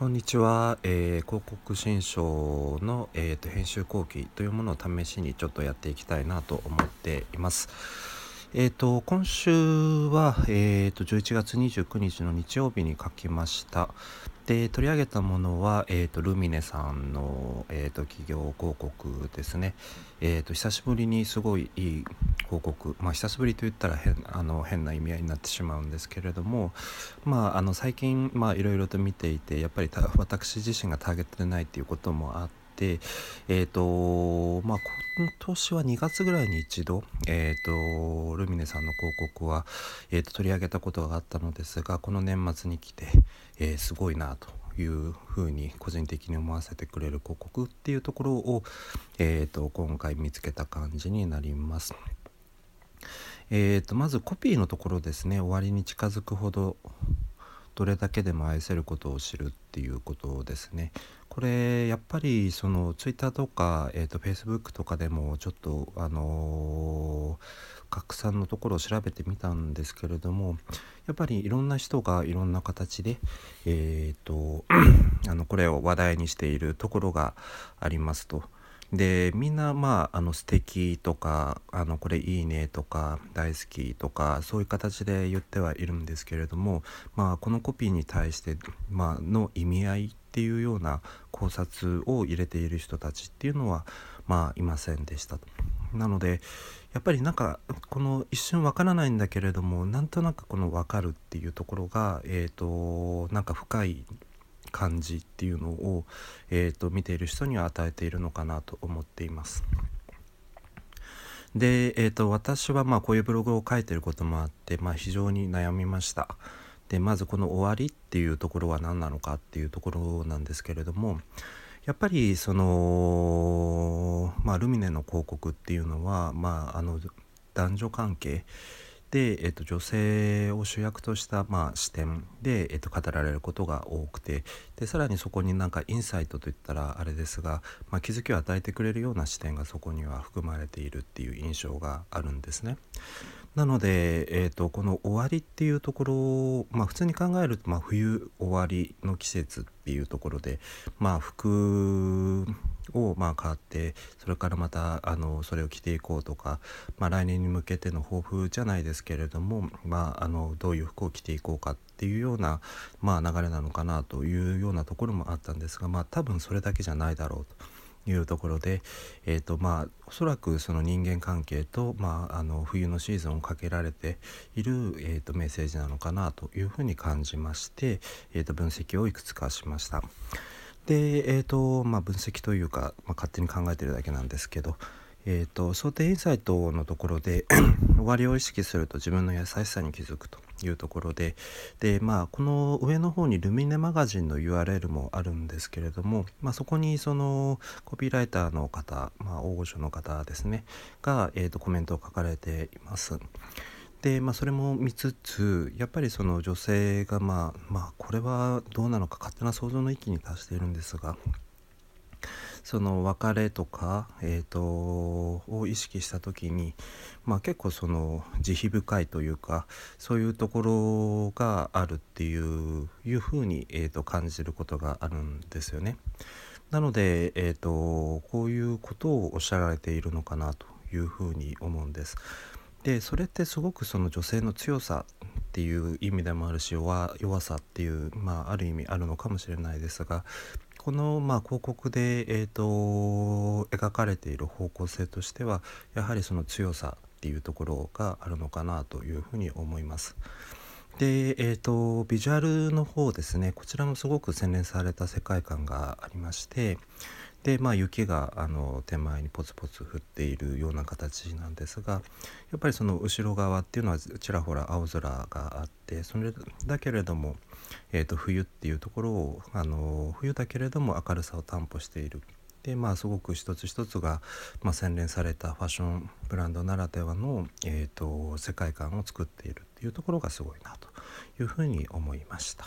こんにちは、えー、広告新書の、えーと、編集後期というものを試しにちょっとやっていきたいなと思っています。えーと、今週は、えーと、11月29日の日曜日に書きました。で取り上げたものは、えー、とルミネさんの、えー、と企業広告ですね。えー、と久しぶりにすごいいい広告まあ久しぶりと言ったら変あの変な意味合いになってしまうんですけれどもまああの最近まあいろいろと見ていてやっぱり私自身がターゲットでないっていうこともあって。えーとまあ、今年は2月ぐらいに一度、えーと、ルミネさんの広告は、えーと、取り上げたことがあったのですがこの年末に来て、え、すごいなというふうに個人的に思わせてくれる広告っていうところを、えーと今回見つけた感じになります。えーと、まずコピーのところですね終わりに近づくほどどれだけでも愛せることを知るっていうことですね。これやっぱりそのツイッターとか、えーと、フェイスブックとかでもちょっとあのー、拡散のところを調べてみたんですけれどもやっぱりいろんな人がいろんな形で、えーと あのこれを話題にしているところがありますと。でみんなまああの素敵とかあのこれいいねとか大好きとかそういう形で言ってはいるんですけれどもまあこのコピーに対して、まあの意味合いっていうような考察を入れている人たちっていうのはまあいませんでした。なのでやっぱりなんかこの一瞬わからないんだけれどもなんとなくこの分かるっていうところがえっ、ー、となんか深い感じっていうのを、えーと、見ている人には与えているのかなと思っています。で、えーと、私はまあこういうブログを書いてることもあって、まあ、非常に悩みました。でまずこの「終わり」っていうところは何なのかっていうところなんですけれどもやっぱりその、まあ、ルミネの広告っていうのは、まあ、あの男女関係で、えっと、女性を主役とした、まあ、視点で、えっと、語られることが多くてでさらにそこになんかインサイトといったらあれですが、まあ、気づきを与えてくれるような視点がそこには含まれているっていう印象があるんですね。なので、えーと、この終わりっていうところを、まあ、普通に考えると、まあ、冬終わりの季節ってていうところで、まあ、服をまあ買ってそれからまたあのそれを着ていこうとか、まあ、来年に向けての抱負じゃないですけれども、まあ、あのどういう服を着ていこうかっていうような、まあ、流れなのかなというようなところもあったんですが、まあ、多分それだけじゃないだろうと。いうところで、えーとまあ、おそらくその人間関係と、まあ、あの冬のシーズンをかけられている、えーと、メッセージなのかなというふうに感じまして、えーと分析をいくつかしました。で、えーとまあ、分析というか、まあ、勝手に考えてるだけなんですけど、えーと、想定インサイトのところで 終わりを意識すると自分の優しさに気づくというところでで、まあ、この上の方にルミネマガジンの URL もあるんですけれども、まあ、そこにそのコピーライターの方、まあ、大御所の方ですねが、えーとコメントを書かれています。で、まあ、それも見つつやっぱりその女性がまあまあこれはどうなのか勝手な想像の域に達しているんですがその別れとか、えーと、を意識した時に、まあ、結構その慈悲深いというかそういうところがあるっていういうふうに、えーと、感じることがあるんですよね。なので、えーとこういうことをおっしゃられているのかなというふうに思うんです。でそれってすごくその女性の強さっていう意味でもあるし弱さっていう、まあ、ある意味あるのかもしれないですがこの、まあ、広告で、えーと、描かれている方向性としてはやはりその強さっていうところがあるのかなというふうに思います。で、えーとビジュアルの方ですねこちらもすごく洗練された世界観がありましてでまあ雪があの手前にポツポツ降っているような形なんですがやっぱりその後ろ側っていうのはちらほら青空があってそれだけれども、えー、と冬っていうところをあの冬だけれども明るさを担保している。でまあすごく一つ一つが、まあ、洗練されたファッションブランドならではの、えーと世界観を作っているっていうところがすごいなというふうに思いました。